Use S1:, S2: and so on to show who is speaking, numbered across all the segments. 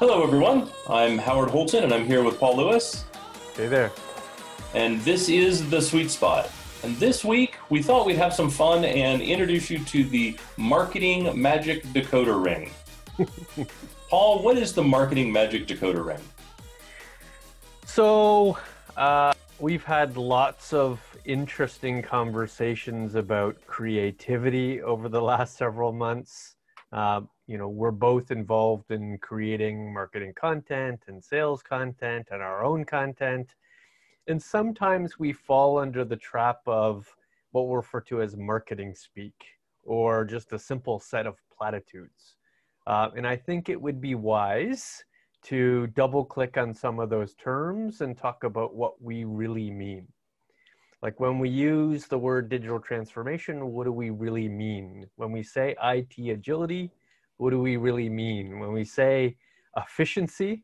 S1: Hello, everyone. I'm Howard Holton, and I'm here with Paul Lewis.
S2: Hey there.
S1: And this is The Sweet Spot. And this week, we thought we'd have some fun and introduce you to the Marketing Magic Decoder Ring. Paul, what is the Marketing Magic Decoder Ring?
S2: So, uh, we've had lots of interesting conversations about creativity over the last several months. Uh, you know, we're both involved in creating marketing content and sales content and our own content. And sometimes we fall under the trap of what we refer to as marketing speak or just a simple set of platitudes. Uh, and I think it would be wise to double click on some of those terms and talk about what we really mean. Like when we use the word digital transformation, what do we really mean? When we say IT agility, what do we really mean? When we say efficiency,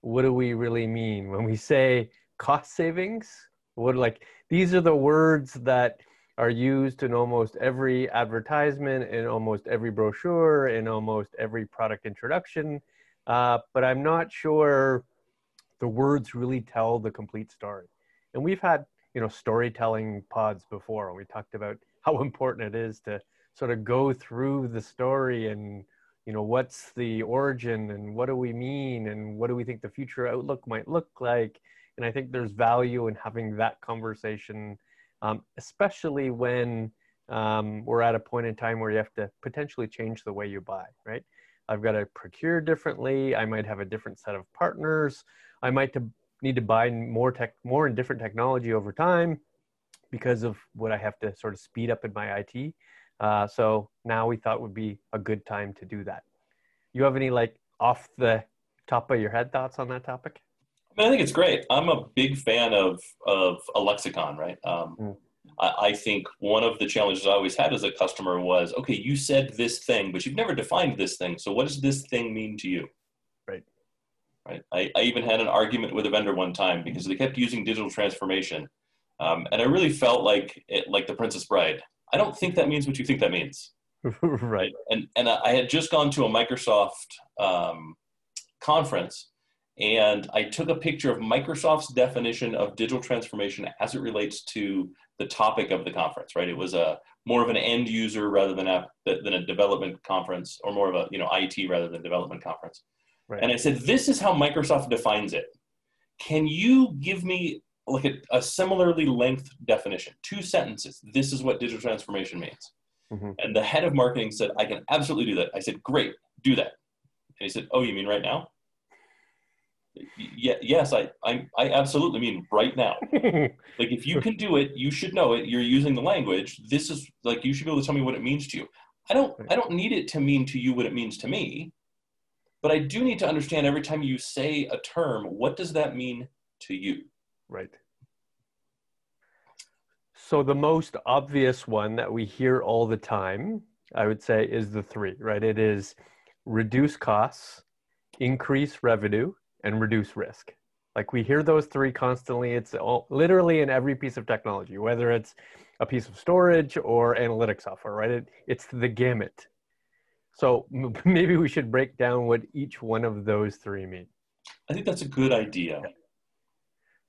S2: what do we really mean? When we say cost savings, what like these are the words that are used in almost every advertisement, in almost every brochure, in almost every product introduction. Uh, but I'm not sure the words really tell the complete story. And we've had you know storytelling pods before we talked about how important it is to sort of go through the story and you know what's the origin and what do we mean and what do we think the future outlook might look like and i think there's value in having that conversation um, especially when um, we're at a point in time where you have to potentially change the way you buy right i've got to procure differently i might have a different set of partners i might to need to buy more tech, more and different technology over time because of what I have to sort of speed up in my IT. Uh, so now we thought would be a good time to do that. You have any like off the top of your head thoughts on that topic?
S1: I, mean, I think it's great. I'm a big fan of of a lexicon, right? Um, mm. I, I think one of the challenges I always had as a customer was, okay, you said this thing, but you've never defined this thing. So what does this thing mean to you? Right. I, I even had an argument with a vendor one time because they kept using digital transformation, um, and I really felt like it, like the Princess Bride. I don't think that means what you think that means.
S2: right.
S1: And and I had just gone to a Microsoft um, conference, and I took a picture of Microsoft's definition of digital transformation as it relates to the topic of the conference. Right. It was a more of an end user rather than a than a development conference, or more of a you know IT rather than development conference. Right. And I said, this is how Microsoft defines it. Can you give me like a, a similarly length definition? Two sentences. This is what digital transformation means. Mm-hmm. And the head of marketing said, I can absolutely do that. I said, great, do that. And he said, oh, you mean right now? Yeah, yes, I, I, I absolutely mean right now. like if you can do it, you should know it. You're using the language. This is like you should be able to tell me what it means to you. I don't, I don't need it to mean to you what it means to me. But I do need to understand every time you say a term, what does that mean to you?
S2: Right. So the most obvious one that we hear all the time, I would say, is the three, right? It is reduce costs, increase revenue, and reduce risk. Like we hear those three constantly. It's all, literally in every piece of technology, whether it's a piece of storage or analytic software, right? It, it's the gamut. So maybe we should break down what each one of those three mean.
S1: I think that's a good idea.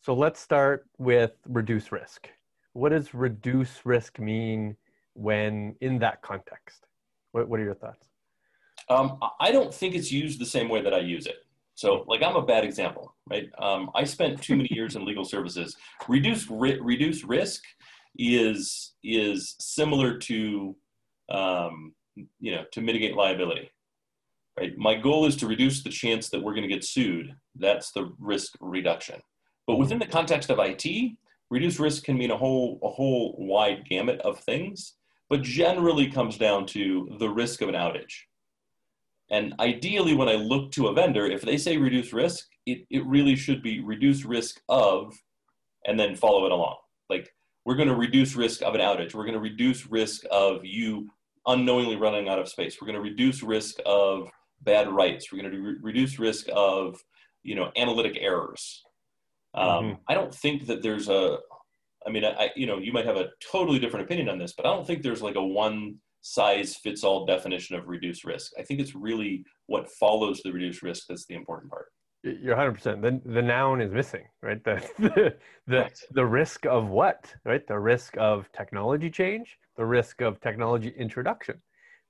S2: So let's start with reduce risk. What does reduce risk mean when in that context? What, what are your thoughts?
S1: Um, I don't think it's used the same way that I use it. So, like, I'm a bad example, right? Um, I spent too many years in legal services. Reduce ri- reduce risk is is similar to um, you know, to mitigate liability. Right? My goal is to reduce the chance that we're going to get sued. That's the risk reduction. But within the context of IT, reduced risk can mean a whole a whole wide gamut of things, but generally comes down to the risk of an outage. And ideally, when I look to a vendor, if they say reduce risk, it, it really should be reduce risk of, and then follow it along. Like we're going to reduce risk of an outage. We're going to reduce risk of you unknowingly running out of space. We're going to reduce risk of bad writes. We're going to re- reduce risk of you know analytic errors. Um, mm-hmm. I don't think that there's a. I mean, I you know you might have a totally different opinion on this, but I don't think there's like a one size fits all definition of reduced risk. I think it's really what follows the reduced risk that's the important part.
S2: You're 100%. The, the noun is missing, right? The, the, the, right. the risk of what, right? The risk of technology change, the risk of technology introduction,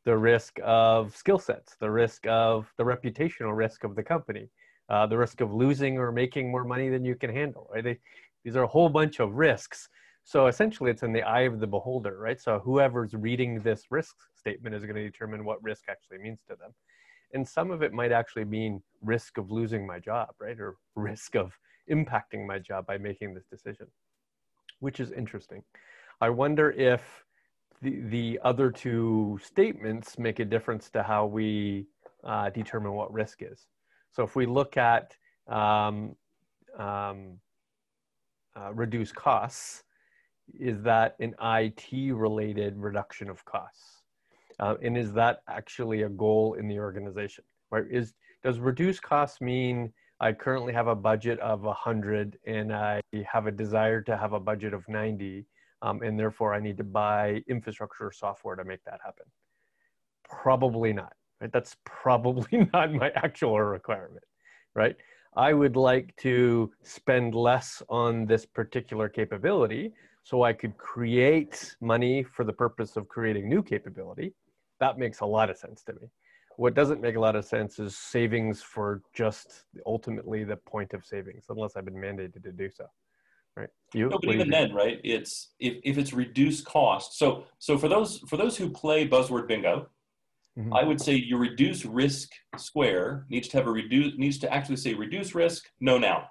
S2: the risk of skill sets, the risk of the reputational risk of the company, uh, the risk of losing or making more money than you can handle, right? They, these are a whole bunch of risks. So essentially, it's in the eye of the beholder, right? So whoever's reading this risk statement is going to determine what risk actually means to them. And some of it might actually mean risk of losing my job, right? Or risk of impacting my job by making this decision, which is interesting. I wonder if the, the other two statements make a difference to how we uh, determine what risk is. So if we look at um, um, uh, reduce costs, is that an IT related reduction of costs? Uh, and is that actually a goal in the organization? Right? Is does reduce costs mean I currently have a budget of 100 and I have a desire to have a budget of 90, um, and therefore I need to buy infrastructure software to make that happen? Probably not. Right? That's probably not my actual requirement. Right? I would like to spend less on this particular capability so I could create money for the purpose of creating new capability. That makes a lot of sense to me. What doesn't make a lot of sense is savings for just ultimately the point of savings, unless I've been mandated to do so. Right.
S1: You, no, but even then, right? It's if, if it's reduced cost. So so for those for those who play buzzword bingo, Mm-hmm. I would say your reduce risk square needs to have a reduce needs to actually say reduce risk, no noun.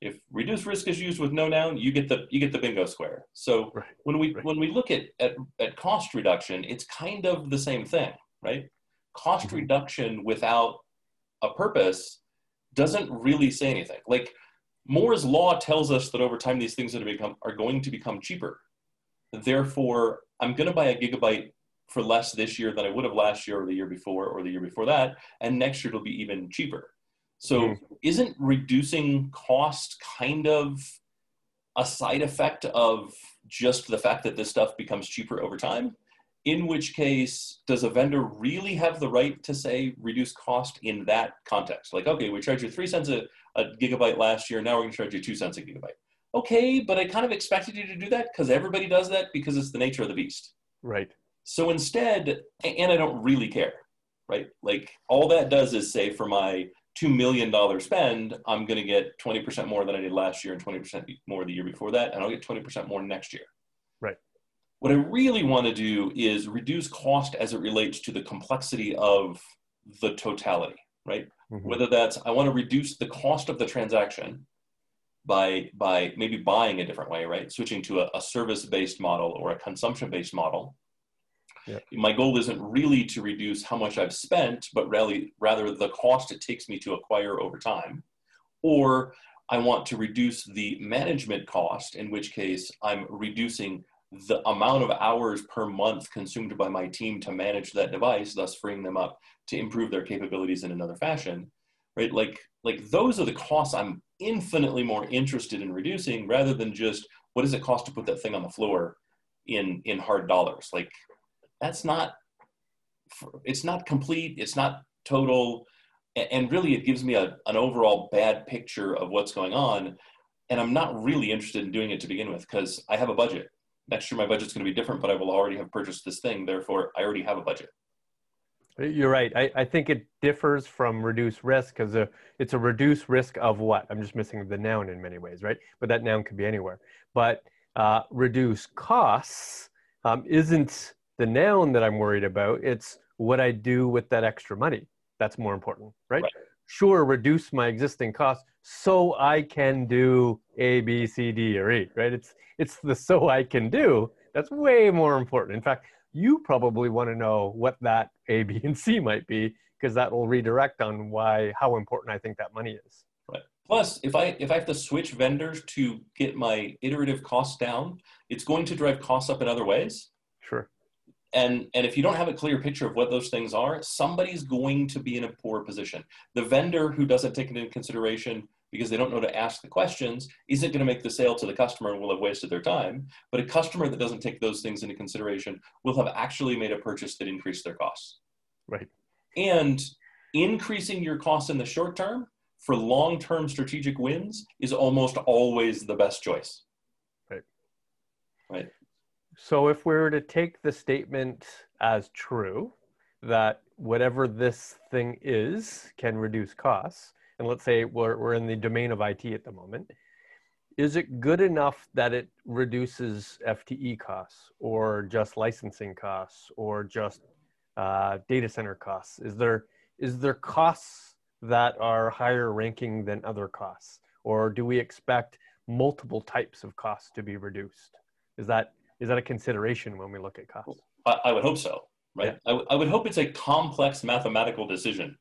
S1: If reduce risk is used with no noun, you get the you get the bingo square. So right. when we right. when we look at, at at cost reduction, it's kind of the same thing, right? Cost mm-hmm. reduction without a purpose doesn't really say anything. Like Moore's law tells us that over time these things are, become, are going to become cheaper. Therefore, I'm going to buy a gigabyte for less this year than I would have last year or the year before or the year before that. And next year it'll be even cheaper. So mm. isn't reducing cost kind of a side effect of just the fact that this stuff becomes cheaper over time? In which case, does a vendor really have the right to say reduce cost in that context? Like, okay, we charged you three cents a, a gigabyte last year. Now we're going to charge you two cents a gigabyte. Okay, but I kind of expected you to do that because everybody does that because it's the nature of the beast.
S2: Right.
S1: So instead, and I don't really care, right? Like all that does is say for my $2 million spend, I'm going to get 20% more than I did last year and 20% more the year before that, and I'll get 20% more next year.
S2: Right.
S1: What I really want to do is reduce cost as it relates to the complexity of the totality, right? Mm-hmm. Whether that's I want to reduce the cost of the transaction by by maybe buying a different way, right? Switching to a, a service-based model or a consumption-based model yeah. My goal isn't really to reduce how much I've spent, but really, rather the cost it takes me to acquire over time. Or I want to reduce the management cost, in which case I'm reducing the amount of hours per month consumed by my team to manage that device, thus freeing them up to improve their capabilities in another fashion. Right? Like, like those are the costs I'm infinitely more interested in reducing rather than just what does it cost to put that thing on the floor in in hard dollars. Like that's not it's not complete it's not total and really it gives me a, an overall bad picture of what's going on and i'm not really interested in doing it to begin with because i have a budget. Next year my budget's going to be different but i will already have purchased this thing therefore i already have a budget.
S2: You're right. I, I think it differs from reduced risk because it's a reduced risk of what? I'm just missing the noun in many ways right? But that noun could be anywhere. But uh, reduce costs um, isn't the noun that I'm worried about, it's what I do with that extra money. That's more important, right? right? Sure, reduce my existing costs so I can do A, B, C, D, or E, right? It's it's the so I can do that's way more important. In fact, you probably want to know what that A, B, and C might be because that will redirect on why how important I think that money is.
S1: Right. Plus, if I if I have to switch vendors to get my iterative costs down, it's going to drive costs up in other ways.
S2: Sure
S1: and and if you don't have a clear picture of what those things are somebody's going to be in a poor position the vendor who doesn't take it into consideration because they don't know to ask the questions isn't going to make the sale to the customer and will have wasted their time. But a customer that doesn't take those things into consideration will have actually made a purchase that increased their costs.
S2: Right.
S1: And increasing your costs in the short term for long term strategic wins is almost always the best choice.
S2: Right.
S1: Right.
S2: So if we were to take the statement as true that whatever this thing is can reduce costs, and let's say we're, we're in the domain of IT at the moment, is it good enough that it reduces FTE costs or just licensing costs or just uh, data center costs? Is there is there costs that are higher ranking than other costs, or do we expect multiple types of costs to be reduced? Is that is that a consideration when we look at costs?
S1: I, I would hope so, right? Yeah. I, I would hope it's a complex mathematical decision.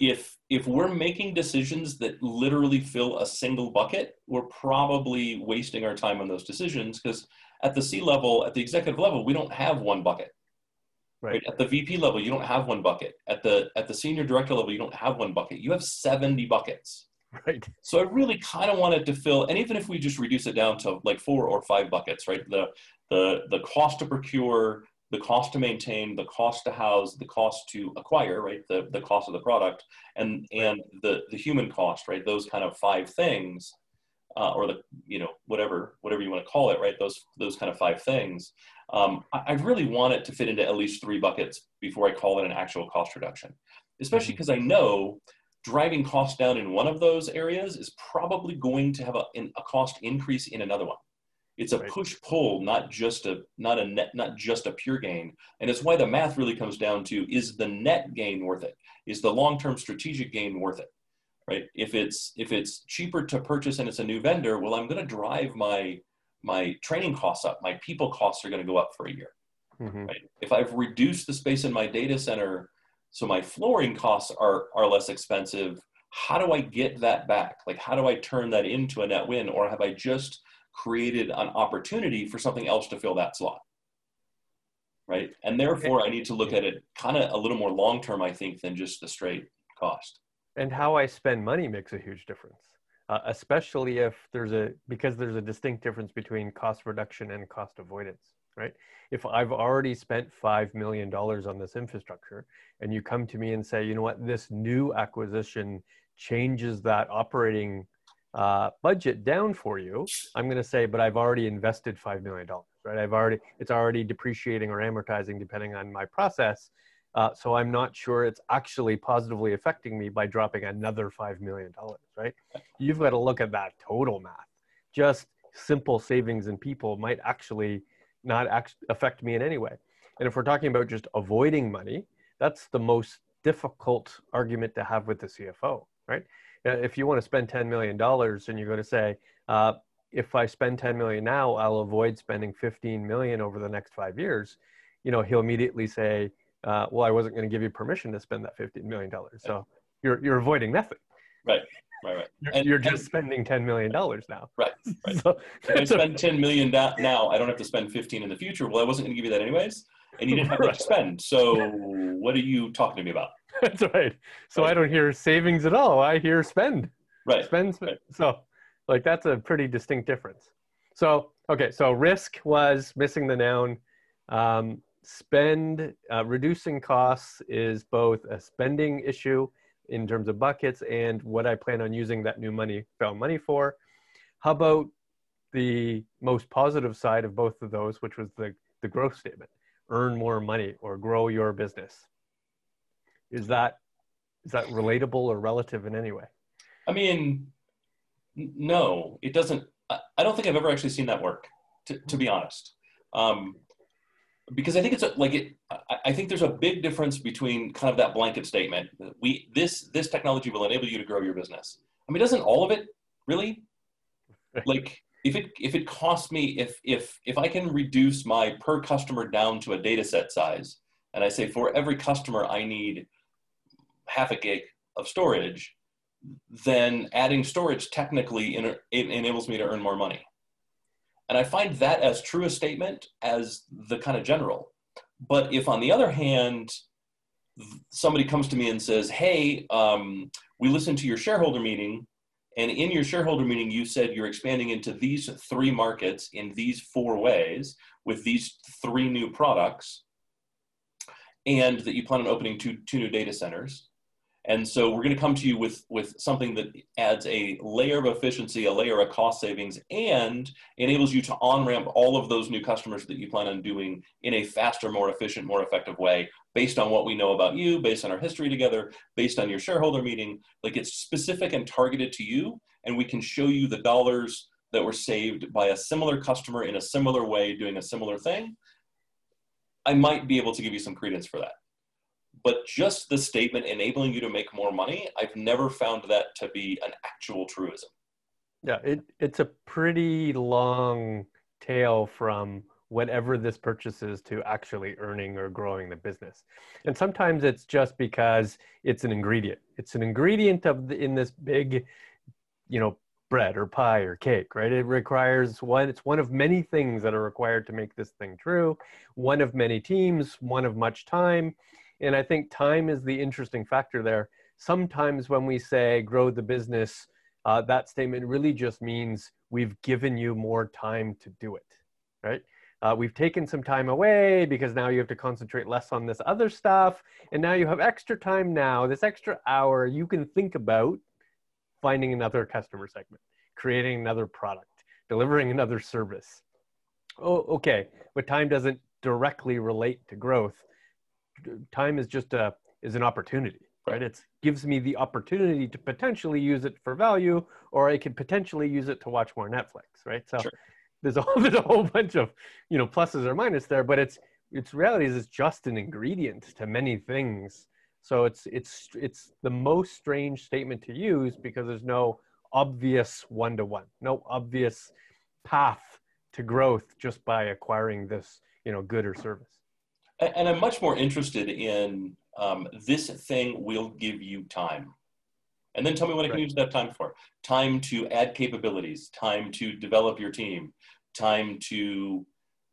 S1: If if we're making decisions that literally fill a single bucket, we're probably wasting our time on those decisions because at the C level, at the executive level, we don't have one bucket. Right. right. At the VP level, you don't have one bucket. At the at the senior director level, you don't have one bucket. You have 70 buckets.
S2: Right.
S1: So I really kind of wanted to fill, and even if we just reduce it down to like four or five buckets, right? The the the cost to procure, the cost to maintain, the cost to house, the cost to acquire, right? The the cost of the product, and and the the human cost, right? Those kind of five things, uh, or the you know whatever whatever you want to call it, right? Those those kind of five things. Um, I, I really want it to fit into at least three buckets before I call it an actual cost reduction, especially because mm-hmm. I know driving costs down in one of those areas is probably going to have a, a cost increase in another one. It's a right. push pull, not just a not a net, not just a pure gain. And it's why the math really comes down to is the net gain worth it? Is the long term strategic gain worth it? Right? If it's if it's cheaper to purchase and it's a new vendor, well, I'm going to drive my my training costs up. My people costs are going to go up for a year. Mm-hmm. Right? If I've reduced the space in my data center so my flooring costs are, are less expensive, how do I get that back? Like, how do I turn that into a net win? Or have I just created an opportunity for something else to fill that slot? Right. And therefore, I need to look at it kind of a little more long term, I think, than just the straight cost.
S2: And how I spend money makes a huge difference uh, especially if there's a because there's a distinct difference between cost reduction and cost avoidance right if i've already spent $5 million on this infrastructure and you come to me and say you know what this new acquisition changes that operating uh, budget down for you i'm going to say but i've already invested $5 million right i've already it's already depreciating or amortizing depending on my process uh, so I'm not sure it's actually positively affecting me by dropping another $5 million, right? You've got to look at that total math. Just simple savings in people might actually not act- affect me in any way. And if we're talking about just avoiding money, that's the most difficult argument to have with the CFO, right? If you want to spend $10 million and you're going to say, uh, if I spend 10 million now, I'll avoid spending 15 million over the next five years. You know, he'll immediately say, uh, well, I wasn't going to give you permission to spend that $15 million. So you're, you're avoiding nothing.
S1: Right. Right, right.
S2: You're, and, you're just and, spending ten million dollars now.
S1: Right, right. So, if I spend ten million now, I don't have to spend fifteen in the future. Well, I wasn't going to give you that anyways, and you didn't have right. to spend. So, what are you talking to me about?
S2: That's right. So right. I don't hear savings at all. I hear spend.
S1: Right.
S2: Spend. spend. Right. So, like that's a pretty distinct difference. So, okay. So risk was missing the noun. Um, spend uh, reducing costs is both a spending issue in terms of buckets and what I plan on using that new money found money for. How about the most positive side of both of those, which was the, the growth statement, earn more money or grow your business. Is that is that relatable or relative in any way?
S1: I mean, no, it doesn't. I don't think I've ever actually seen that work, to, to be honest. Um, because I think it's a, like it. I think there's a big difference between kind of that blanket statement. We this this technology will enable you to grow your business. I mean, doesn't all of it really? Like if it if it costs me if if if I can reduce my per customer down to a data set size, and I say for every customer I need half a gig of storage, then adding storage technically in, it enables me to earn more money. And I find that as true a statement as the kind of general. But if, on the other hand, somebody comes to me and says, Hey, um, we listened to your shareholder meeting And in your shareholder meeting, you said you're expanding into these three markets in these four ways with these three new products, and that you plan on opening two, two new data centers. And so we're going to come to you with, with something that adds a layer of efficiency, a layer of cost savings, and enables you to on ramp all of those new customers that you plan on doing in a faster, more efficient, more effective way based on what we know about you, based on our history together, based on your shareholder meeting. Like it's specific and targeted to you, and we can show you the dollars that were saved by a similar customer in a similar way doing a similar thing. I might be able to give you some credence for that but just the statement enabling you to make more money, I've never found that to be an actual truism.
S2: Yeah, it, it's a pretty long tail from whatever this purchase is to actually earning or growing the business. And sometimes it's just because it's an ingredient. It's an ingredient of the, in this big, you know, bread or pie or cake, right? It requires one, it's one of many things that are required to make this thing true. One of many teams, one of much time and I think time is the interesting factor there. Sometimes when we say grow the business, uh, that statement really just means we've given you more time to do it, right? Uh, we've taken some time away because now you have to concentrate less on this other stuff. And now you have extra time now, this extra hour, you can think about finding another customer segment, creating another product, delivering another service. Oh, okay, but time doesn't directly relate to growth time is just a is an opportunity right? It gives me the opportunity to potentially use it for value or i could potentially use it to watch more netflix right? So sure. there's a there's a whole bunch of you know pluses or minuses there but it's it's reality is it's just an ingredient to many things. So it's it's it's the most strange statement to use because there's no obvious one to one no obvious path to growth just by acquiring this you know good or service
S1: and I'm much more interested in um, this thing will give you time. And then tell me what I can use that time for. Time to add capabilities, time to develop your team, time to,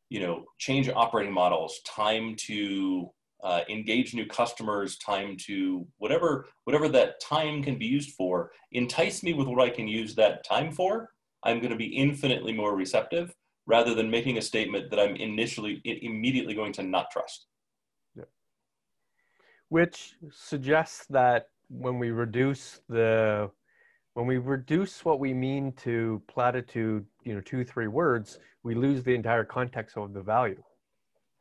S1: you know, change operating models, time to uh, engage new customers, time to whatever whatever that time can be used for. Entice me with what I can use that time for. I'm going to be infinitely more receptive rather than making a statement that I'm initially immediately going to not trust. Yeah.
S2: Which suggests that when we reduce the when we reduce what we mean to platitude, you know, two, three words, we lose the entire context of the value.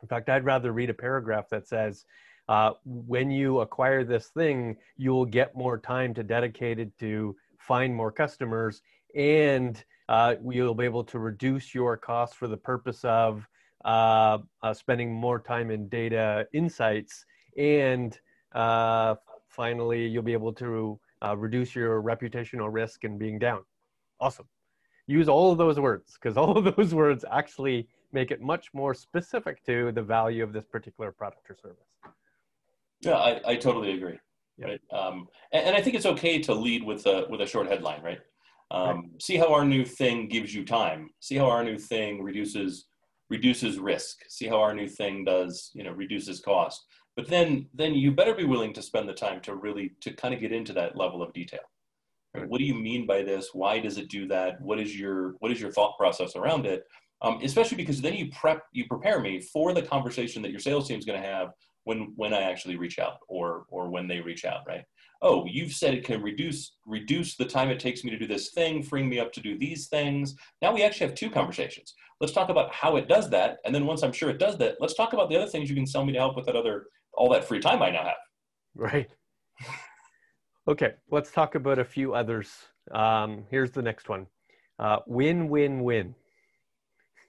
S2: In fact, I'd rather read a paragraph that says, uh, when you acquire this thing, you will get more time to dedicate it to find more customers and uh, you'll be able to reduce your costs for the purpose of uh, uh, spending more time in data insights. And uh, finally, you'll be able to uh, reduce your reputational risk and being down. Awesome. Use all of those words because all of those words actually make it much more specific to the value of this particular product or service.
S1: Yeah, I, I totally agree. Right. Um, and, and, I think it's okay to lead with a with a short headline, right? Um, right. See how our new thing gives you time. See how our new thing reduces reduces risk. See how our new thing does, you know, reduces cost. But then then you better be willing to spend the time to really to kind of get into that level of detail. Right? What do you mean by this? Why does it do that? What is your what is your thought process around it? Um, especially because then you prep you prepare me for the conversation that your sales team is going to have when when I actually reach out or or when they reach out, right? oh, you've said it can reduce reduce the time it takes me to do this thing, freeing me up to do these things. Now we actually have two conversations. Let's talk about how it does that, and then once I'm sure it does that, let's talk about the other things you can sell me to help with that other all that free time I now have.
S2: Right. okay, let's talk about a few others. Um, here's the next one: uh, win, win, win.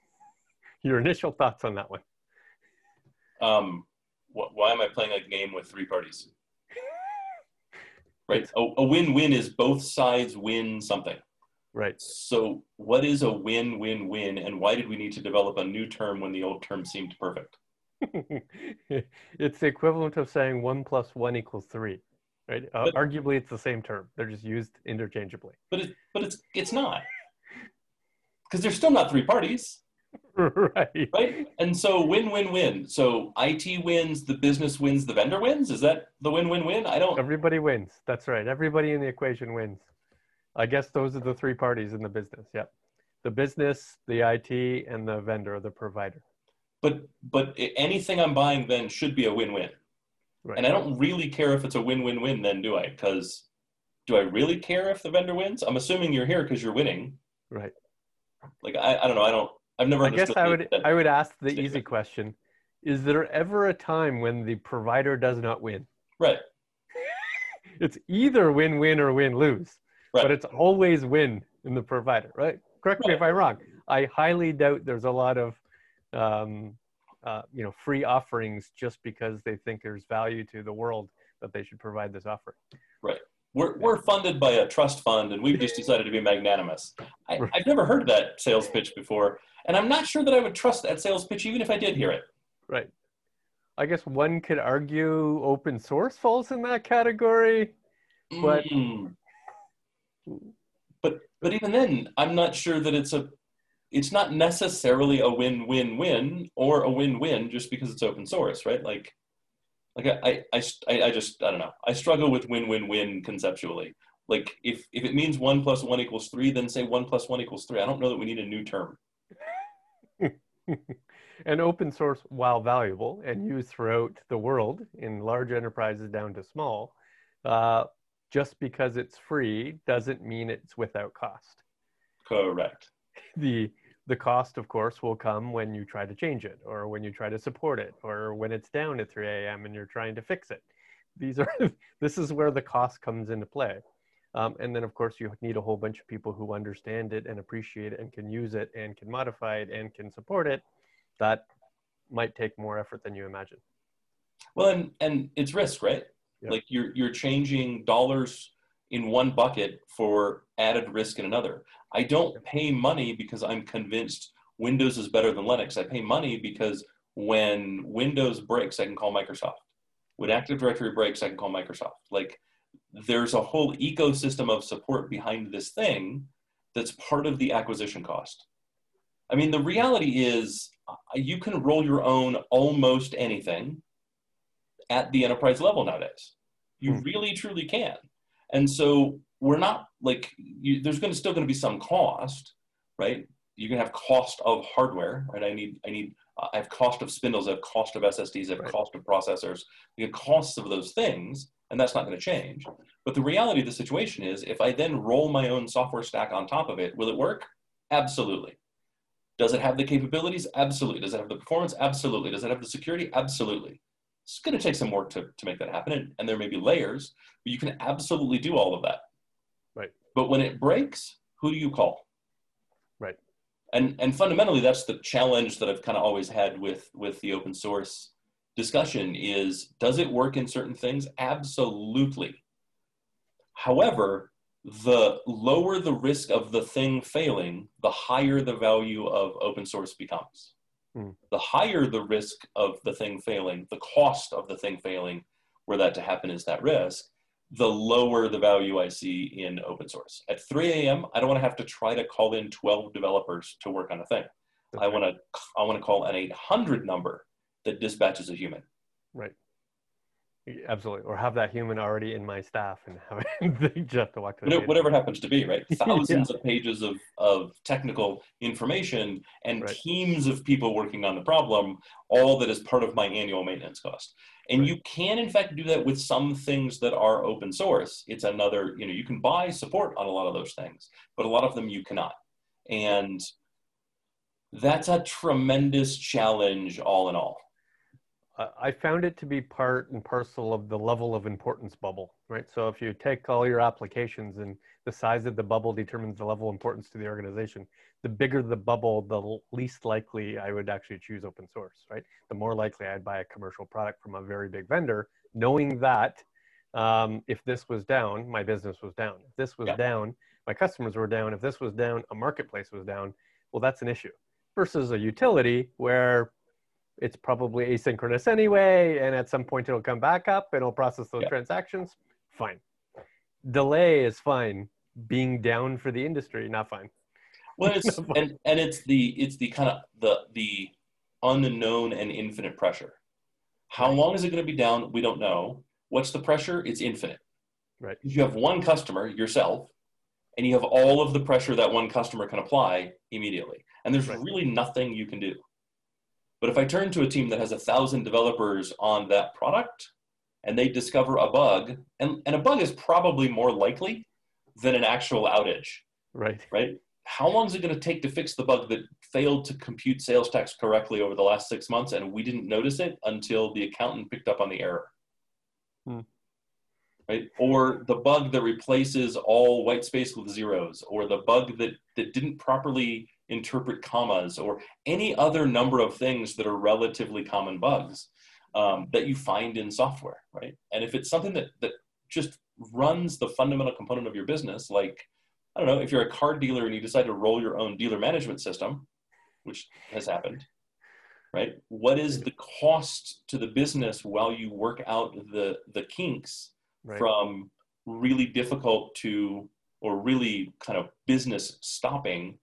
S2: Your initial thoughts on that one?
S1: Um, wh- why am I playing a game with three parties? right? A, a win-win is both sides win something.
S2: Right.
S1: So what is a win-win-win and why did we need to develop a new term when the old term seemed perfect?
S2: it's the equivalent of saying one plus one equals three, right? Uh, but, arguably, it's the same term. They're just used interchangeably.
S1: But it, but it's it's not because there's still not three parties.
S2: right.
S1: Right. And so win win win. So IT wins, the business wins, the vendor wins. Is that the win win win? I don't.
S2: Everybody wins. That's right. Everybody in the equation wins. I guess those are the three parties in the business. Yep. The business, the IT, and the vendor, the provider.
S1: But but anything I'm buying then should be a win-win. Right. And I don't really care if it's a win-win-win then, do I? Because do I really care if the vendor wins? I'm assuming you're here because you're winning.
S2: Right.
S1: Like I, I don't know. I don't. I've never.
S2: I guess I would. I would ask the easy question: Is there ever a time when the provider does not win?
S1: Right.
S2: it's either win-win or win-lose, right. but it's always win in the provider. Right. Correct right. me if I'm wrong. I highly doubt there's a lot of um, uh, you know free offerings just because they think there's value to the world that they should provide this offering
S1: right we're, we're funded by a trust fund and we've just decided to be magnanimous I, have never heard that sales pitch before and i'm not sure that i would trust that sales pitch even if i did hear it
S2: right i guess one could argue open source falls in that category but mm.
S1: but but even then i'm not sure that it's a it's not necessarily a win-win-win or a win-win just because it's open source, right? Like, like I, I, I, I just, I don't know. I struggle with win-win-win conceptually. Like if, if it means one plus one equals three, then say one plus one equals three. I don't know that we need a new term.
S2: and open source, while valuable and used throughout the world in large enterprises down to small, uh, just because it's free doesn't mean it's without cost.
S1: Correct.
S2: The the cost, of course, will come when you try to change it or when you try to support it or when it's down at 3 a.m. and you're trying to fix it. These are, this is where the cost comes into play. Um, and then, of course, you need a whole bunch of people who understand it and appreciate it and can use it and can modify it and can support it. That might take more effort than you imagine.
S1: Well, and, and it's risk, right? Yep. Like you're, you're changing dollars in one bucket for added risk in another. I don't pay money because I'm convinced Windows is better than Linux. I pay money because when Windows breaks, I can call Microsoft. When Active Directory breaks, I can call Microsoft. Like there's a whole ecosystem of support behind this thing that's part of the acquisition cost. I mean, the reality is uh, you can roll your own almost anything at the enterprise level nowadays. You hmm. really, truly can. And so we're not like you, there's going to still going to be some cost, right? You're going to have cost of hardware, right? I need I need uh, I have cost of spindles, I have cost of SSDs, I have right. cost of processors, the costs of those things, and that's not going to change. But the reality of the situation is, if I then roll my own software stack on top of it, will it work? Absolutely. Does it have the capabilities? Absolutely. Does it have the performance? Absolutely. Does it have the security? Absolutely. It's going to take some work to, to make that happen, and, and there may be layers, but you can absolutely do all of that.
S2: Right.
S1: But when it breaks, who do you call?
S2: Right.
S1: And and fundamentally, that's the challenge that I've kind of always had with with the open source discussion is does it work in certain things? Absolutely. However, the lower the risk of the thing failing, the higher the value of open source becomes. Hmm. The higher the risk of the thing failing, the cost of the thing failing, were that to happen is that risk, the lower the value I see in open source. At 3 a.m., I don't want to have to try to call in 12 developers to work on a thing. Okay. I want to I want to call an 800 number that dispatches a human.
S2: Right. Absolutely, or have that human already in my staff and have they just to walk.
S1: To whatever, it happens to be, right? Thousands yeah. of pages of of technical information and right. teams of people working on the problem, all that is part of my annual maintenance cost. And right. you can, in fact, do that with some things that are open source. It's another, you know, you can buy support on a lot of those things, but a lot of them you cannot. And that's a tremendous challenge, all in all.
S2: I found it to be part and parcel of the level of importance bubble, right? So if you take all your applications and the size of the bubble determines the level of importance to the organization, the bigger the bubble, the least likely I would actually choose open source, right? The more likely I'd buy a commercial product from a very big vendor, knowing that um, if this was down, my business was down. If this was yeah. down, my customers were down. If this was down, a marketplace was down. Well, that's an issue. Versus a utility where it's probably asynchronous anyway, and at some point it'll come back up and it'll process those yeah. transactions. Fine. Delay is fine. Being down for the industry, not fine.
S1: Well, it's and, and it's the it's the kind of the the unknown and infinite pressure. How right. long is it going to be down? We don't know. What's the pressure? It's infinite.
S2: Right.
S1: You have one customer, yourself, and you have all of the pressure that one customer can apply immediately. And there's
S2: Right.
S1: really nothing you can do. But if I turn to a team that has a thousand developers on that product and they discover a bug, and, and a bug is probably more likely than an actual outage,
S2: Right.
S1: right? How long is it going to take to fix the bug that failed to compute sales tax correctly over the last six months and we didn't notice it until the accountant picked up on the error?
S2: Hmm.
S1: Right? Or the bug that replaces all white space with zeros, or the bug that, that didn't properly interpret commas, or any other number of things that are relatively common bugs um, that you find in software, right? And if it's something that, that just runs the fundamental component of your business, like I don't know, if you're a car dealer and you decide to roll your own dealer management system, which has happened, right? What is the cost to the business while you work out the the kinks
S2: Right.
S1: from really difficult to or really kind of business stopping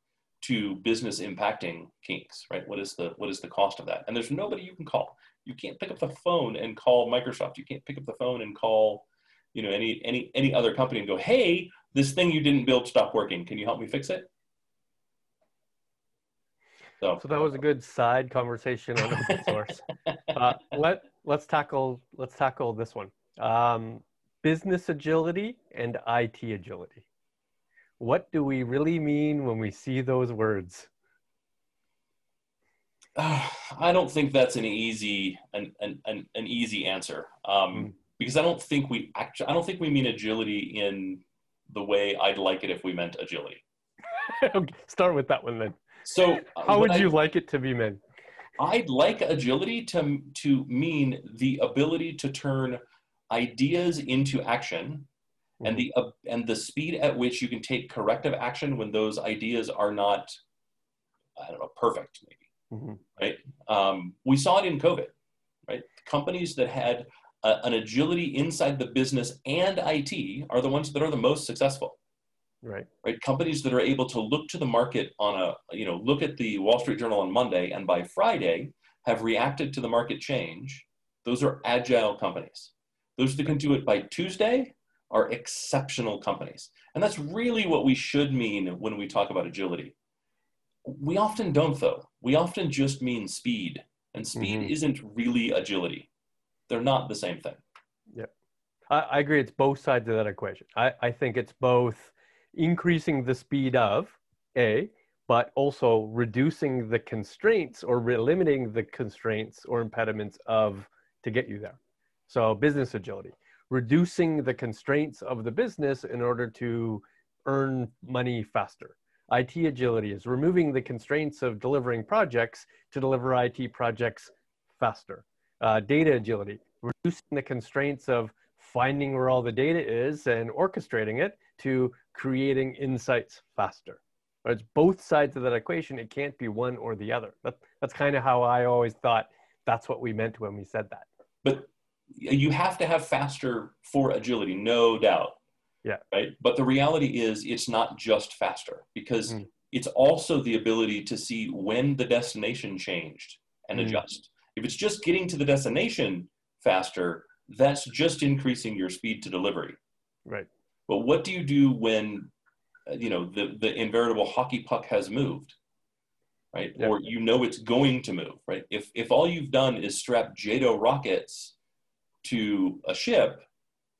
S1: to business impacting kinks, right? What is the what is the cost of that? And there's nobody you can call. You can't pick up the phone and call Microsoft. You can't pick up the phone and call, you know, any any any other company and go, "Hey, this thing you didn't build stopped working. Can you help me fix it?" So,
S2: So that was a good side conversation on open source. uh, let let's tackle let's tackle this one. Um, business agility and IT agility. What do we really mean when we see those words?
S1: Uh, I don't think that's an easy an an, an, an easy answer um,
S2: Mm.
S1: because I don't think we actually I don't think we mean agility in the way I'd like it if we meant agility.
S2: start with that one then.
S1: So uh,
S2: How would
S1: I-
S2: you like it to be meant?
S1: I'd like agility to, to mean the ability to turn ideas into action and the uh, and the speed at which you can take corrective action when those ideas are not I don't know perfect maybe
S2: Mhm.
S1: right? Um, we saw it in COVID right? Companies that had an agility inside the business and IT are the ones that are the most successful.
S2: Right.
S1: right? Companies that are able to look to the market on a you know look at the wall street journal on monday and by friday have reacted to the market change those are agile companies. Those that can do it by tuesday are exceptional companies and that's really what we should mean when we talk about agility we often don't though we often just mean speed and speed
S2: Mhm.
S1: isn't really agility they're not the same thing
S2: I, I agree. It's both sides of that equation. I, I think it's both increasing the speed of A, but also reducing the constraints or limiting the constraints or impediments of to get you there. So business agility, reducing the constraints of the business in order to earn money faster. IT agility is removing the constraints of delivering projects to deliver IT projects faster. Uh, data agility, reducing the constraints of finding where all the data is and orchestrating it to creating insights faster. It's both sides of that equation. It can't be one or the other. That, that's kind of how I always thought that's what we meant when we said that.
S1: but you have to have faster for agility no doubt
S2: Yeah.
S1: right but the reality is it's not just faster because
S2: Mm.
S1: it's also the ability to see when the destination changed and
S2: Mm.
S1: adjust if it's just getting to the destination faster that's just increasing your speed to delivery
S2: Right.
S1: but what do you do when uh, you know the the inveritable hockey puck has moved right
S2: Yeah.
S1: or you know it's going to move right if if all you've done is strap JATO rockets to a ship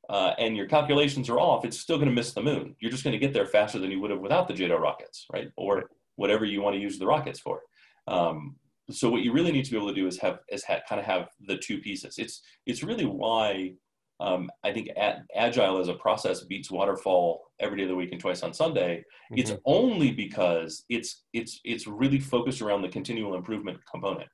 S1: uh, and your calculations are off it's still going to miss the moon you're just going to get there faster than you would have without the JATO rockets right or whatever you want to use the rockets for um, so what you really need to be able to do is have is ha- kind of have the two pieces it's it's really why um, I think agile as a process beats waterfall every day of the week and twice on Sunday. It's
S2: Mhm.
S1: only because it's it's it's really focused around the continual improvement component,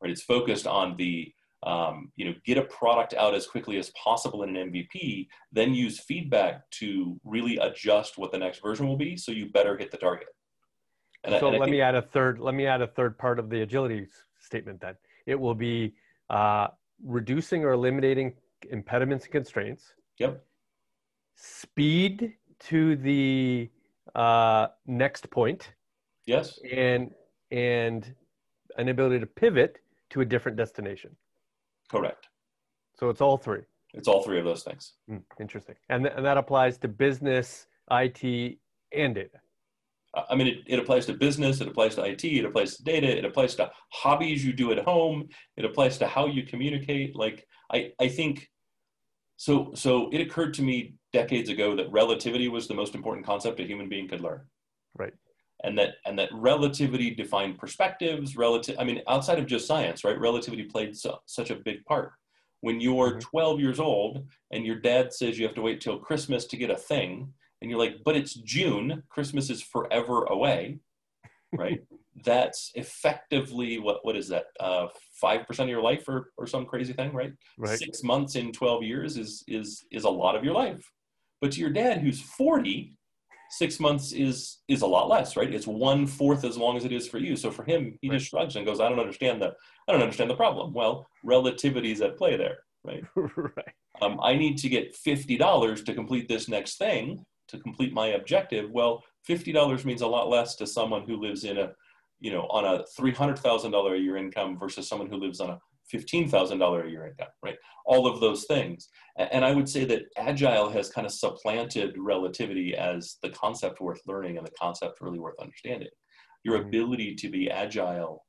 S1: right? It's focused on the um, you know get a product out as quickly as possible in an MVP, then use feedback to really adjust what the next version will be, so you better hit the target. And
S2: so
S1: I
S2: let me add a third. Let me add a third part of the agility statement. Then it will be uh, reducing or eliminating impediments and constraints.
S1: Yep.
S2: Speed to the uh, next point,
S1: Yes.
S2: and and an ability to pivot to a different destination.
S1: Correct.
S2: So it's all three.
S1: It's all three of those things.
S2: Hmm, interesting. And, th- and that applies to business, IT, and data.
S1: I mean, it, it applies to business, it applies to IT, it applies to data, it applies to hobbies you do at home, it applies to how you communicate. Like, I, I think, so, so it occurred to me decades ago that relativity was the most important concept a human being could learn.
S2: Right.
S1: And that, and that relativity defined perspectives, relative, I mean, outside of just science, right? Relativity played so, such a big part. When you're mm-hmm. 12 years old and your dad says you have to wait till Christmas to get a thing, and you're like, but it's June, Christmas is forever away, right? That's effectively what what is that? Uh, five percent of your life, or or some crazy thing, right?
S2: right?
S1: Six months in twelve years is is is a lot of your life. But to your dad, who's forty, six months is is a lot less, right? It's one fourth as long as it is for you. So for him, he right. just shrugs and goes, "I don't understand the I don't understand the problem." Well, relativity is at play there, right?
S2: right.
S1: Um, I need to get fifty dollars to complete this next thing to complete my objective well $50 means a lot less to someone who lives in a you know on a $300000 a year income versus someone who lives on a $15,000 a year income, right? All of those things. And I would say that agile has kind of supplanted relativity as the concept worth learning and the concept really worth understanding. Your mm-hmm. ability to be agile,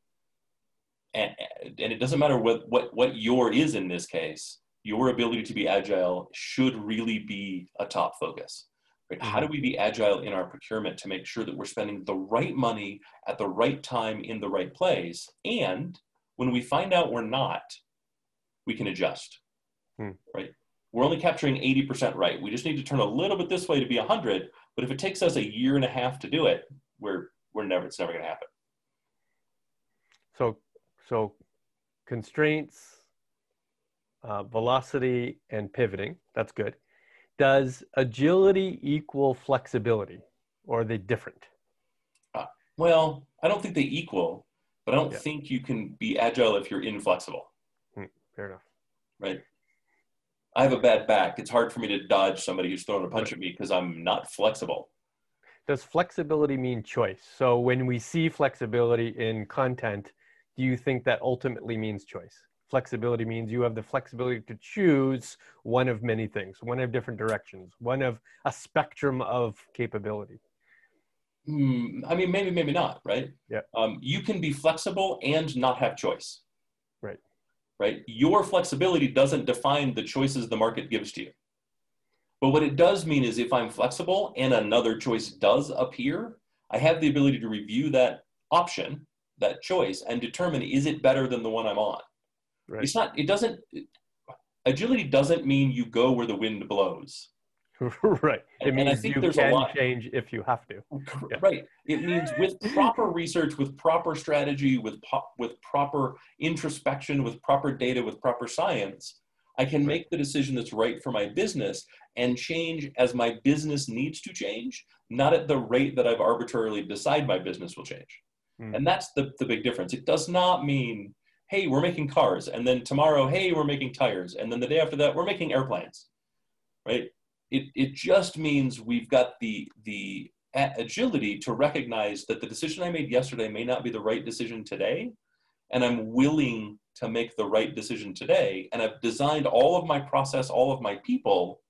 S1: and, and it doesn't matter what, what, what your is in this case, your ability to be agile should really be a top focus. Right? How do mm-hmm. we be agile in our procurement to make sure that we're spending the right money at the right time in the right place? And when we find out we're not, we can adjust. Hmm. Right? We're only capturing 80% right. We just need to turn a little bit this way to be 100. But if it takes us a year and a half to do it, we're we're never it's never going to happen.
S2: So so constraints, uh, velocity, and pivoting. That's good does agility equal flexibility or are they different?
S1: Uh, well, I don't think they equal, but I don't yeah. think you can be agile if you're inflexible.
S2: Hmm, fair enough.
S1: Right. I have a bad back. It's hard for me to dodge somebody who's throwing a punch at me because I'm not flexible.
S2: Does flexibility mean choice? So when we see flexibility in content, do you think that ultimately means choice? flexibility means you have the flexibility to choose one of many things, one of different directions, one of a spectrum of capability.
S1: Mm, I mean, maybe, maybe not, right?
S2: Yeah.
S1: Um, you can be flexible and not have choice.
S2: Right.
S1: Right. Your flexibility doesn't define the choices the market gives to you. But what it does mean is if I'm flexible and another choice does appear, I have the ability to review that option, that choice, and determine is it better than the one I'm on? Right. It's not, it doesn't, agility doesn't mean you go where the wind blows.
S2: right. It means I think you there's can a lot, change if you have to.
S1: Yeah. Right. It means with proper research, with proper strategy, with po- with proper introspection, with proper data, with proper science, I can make the decision that's right for my business and change as my business needs to change, not at the rate that I've arbitrarily decide my business will change. Mm. And that's the, the big difference. It does not mean hey, we're making cars. And then tomorrow, hey, we're making tires. And then the day after that, we're making airplanes, right? It, it just means we've got the, the agility to recognize that the decision I made yesterday may not be the right decision today. And I'm willing to make the right decision today. And I've designed all of my process, all of my people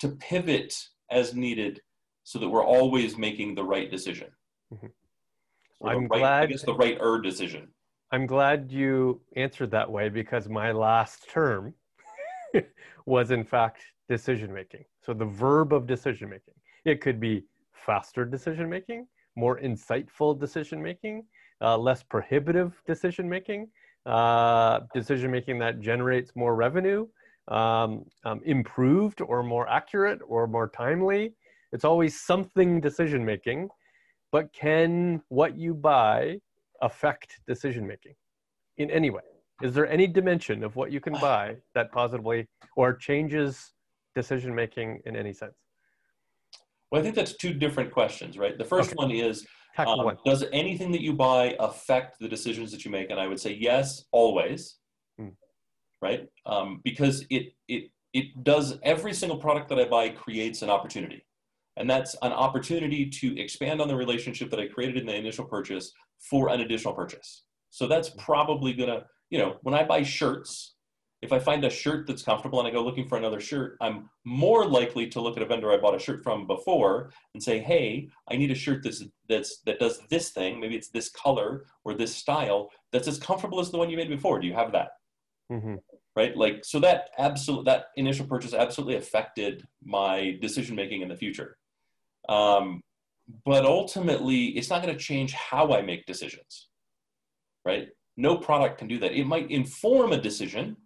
S1: to pivot as needed so that we're always making the right decision. Mm-hmm.
S2: I'm
S1: right,
S2: glad.
S1: I guess the right er decision.
S2: I'm glad you answered that way because my last term was in fact decision making. So the verb of decision making. It could be faster decision making, more insightful decision making, uh, less prohibitive decision making, uh, decision making that generates more revenue, um, um, improved or more accurate or more timely. It's always something decision making, but can what you buy affect decision making in any way? Is there any dimension of what you can buy that positively or changes decision making in any sense?
S1: Well, I think that's two different questions, right? The first okay. one is um, one. Does anything that you buy affect the decisions that you make? And I would say yes, always, hmm. right? Um, because it it it does every single product that I buy creates an opportunity. And that's an opportunity to expand on the relationship that I created in the initial purchase for an additional purchase. So that's probably gonna, you know, when I buy shirts, if I find a shirt that's comfortable and I go looking for another shirt, I'm more likely to look at a vendor I bought a shirt from before and say, "Hey, I need a shirt that's that's that does this thing. Maybe it's this color or this style that's as comfortable as the one you made before. Do you have that?" Mm-hmm. Right, like so that absolute that initial purchase absolutely affected my decision making in the future. Um, but ultimately, it's not going to change how I make decisions. Right? No product can do that. It might inform a decision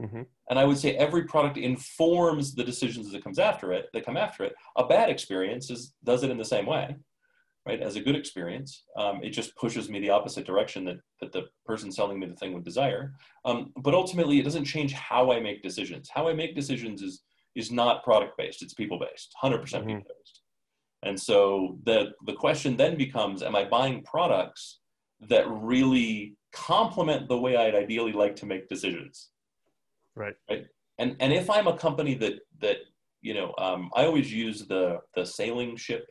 S1: Mm-hmm. And I would say every product informs the decisions that comes after it, that come after it. A bad experience is, does it in the same way, right? As a good experience, um, it just pushes me the opposite direction that, that the person selling me the thing would desire. Um, but ultimately, it doesn't change how I make decisions. How I make decisions is, is not product based, it's people based, 100% mm hmm people based. And so the, the question then becomes, am I buying products that really complement the way I'd ideally like to make decisions?
S2: Right.
S1: Right. And and if I'm a company that that you know, um, I always use the the sailing ship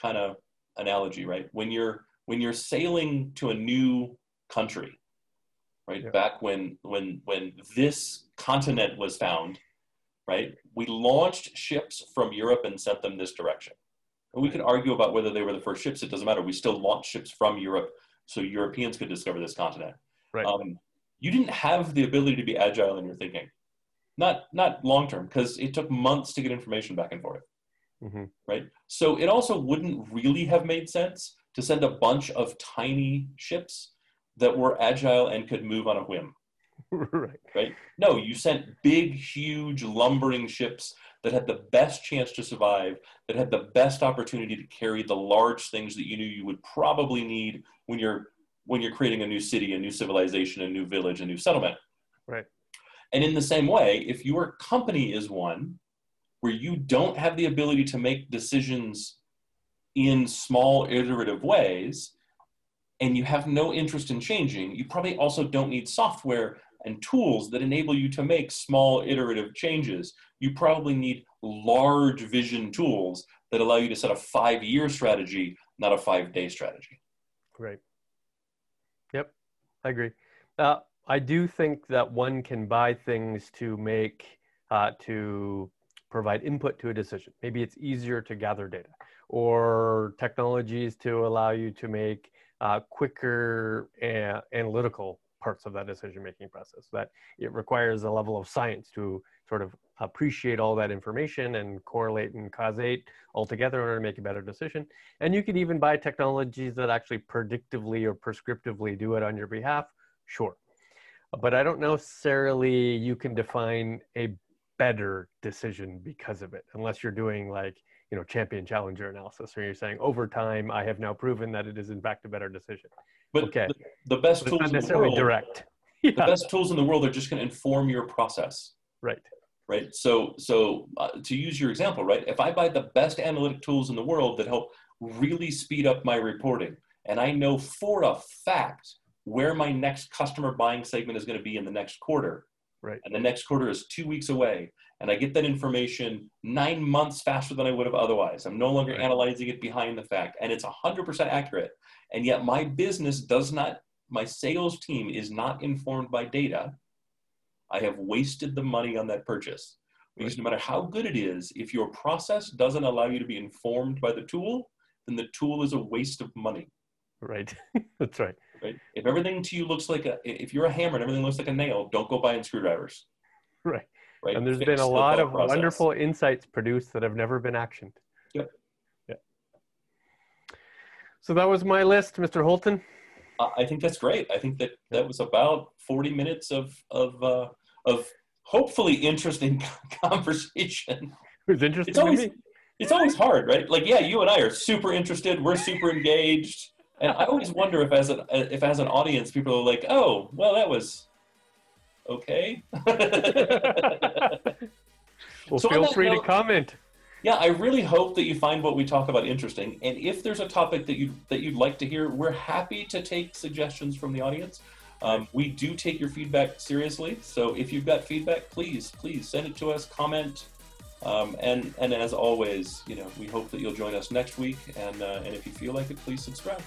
S1: kind of analogy, right? When you're when you're sailing to a new country, right? Yeah. Back when when when this continent was found, right? We launched ships from Europe and sent them this direction. And we could argue about whether they were the first ships. It doesn't matter. We still launched ships from Europe so Europeans could discover this continent.
S2: Right. Um,
S1: you didn't have the ability to be agile in your thinking. Not not long term, because it took months to get information back and forth. Mm-hmm. Right. So it also wouldn't really have made sense to send a bunch of tiny ships that were agile and could move on a whim.
S2: right.
S1: Right. No, you sent big, huge, lumbering ships that had the best chance to survive, that had the best opportunity to carry the large things that you knew you would probably need when you're when you're creating a new city, a new civilization, a new village, a new settlement.
S2: Right.
S1: And in the same way, if your company is one where you don't have the ability to make decisions in small iterative ways and you have no interest in changing, you probably also don't need software and tools that enable you to make small iterative changes. You probably need large vision tools that allow you to set a five year strategy, not a five day strategy.
S2: Great. Yep, I agree. Uh, I do think that one can buy things to make uh, to provide input to a decision. Maybe it's easier to gather data, or technologies to allow you to make uh, quicker a- analytical parts of that decision making process. That it requires a level of science to sort of appreciate all that information and correlate and causate all together in order to make a better decision. And you could even buy technologies that actually predictively or prescriptively do it on your behalf. Sure. But I don't necessarily you can define a better decision because of it, unless you're doing like, you know, champion challenger analysis, or you're saying over time, I have now proven that it is in fact a better decision.
S1: But okay. the, the best but tools in the world,
S2: direct.
S1: Yeah. The best tools in the world are just going to inform your process.
S2: Right
S1: right? So, so uh, to use your example, right? If I buy the best analytic tools in the world that help really speed up my reporting, and I know for a fact where my next customer buying segment is going to be in the next quarter,
S2: right?
S1: And the next quarter is two weeks away, and I get that information nine months faster than I would have otherwise. I'm no longer right. analyzing it behind the fact, and it's 100% accurate. And yet, my business does not, my sales team is not informed by data I have wasted the money on that purchase. Because no matter how good it is, if your process doesn't allow you to be informed by the tool, then the tool is a waste of money.
S2: Right. That's right.
S1: Right. If everything to you looks like a, if you're a hammer and everything looks like a nail, don't go buying screwdrivers.
S2: Right. Right. And there's Fix been a lot of process. wonderful insights produced that have never been actioned.
S1: Yep.
S2: Yeah. So that was my list, Mr. Holton.
S1: Uh, I think that's great. I think that that was about 40 minutes of of uh, of hopefully interesting conversation.
S2: It was interesting.
S1: It's always, it's always hard, right? Like, yeah, you and I are super interested. We're super engaged, and I always wonder if, as an if as an audience, people are like, "Oh, well, that was okay."
S2: well, so feel free note, to comment.
S1: Yeah, I really hope that you find what we talk about interesting, and if there's a topic that you that you'd like to hear, we're happy to take suggestions from the audience. Um, we do take your feedback seriously. So if you've got feedback, please, please send it to us, comment. Um, and, and as always, you know, we hope that you'll join us next week. And, uh, and if you feel like it, please subscribe.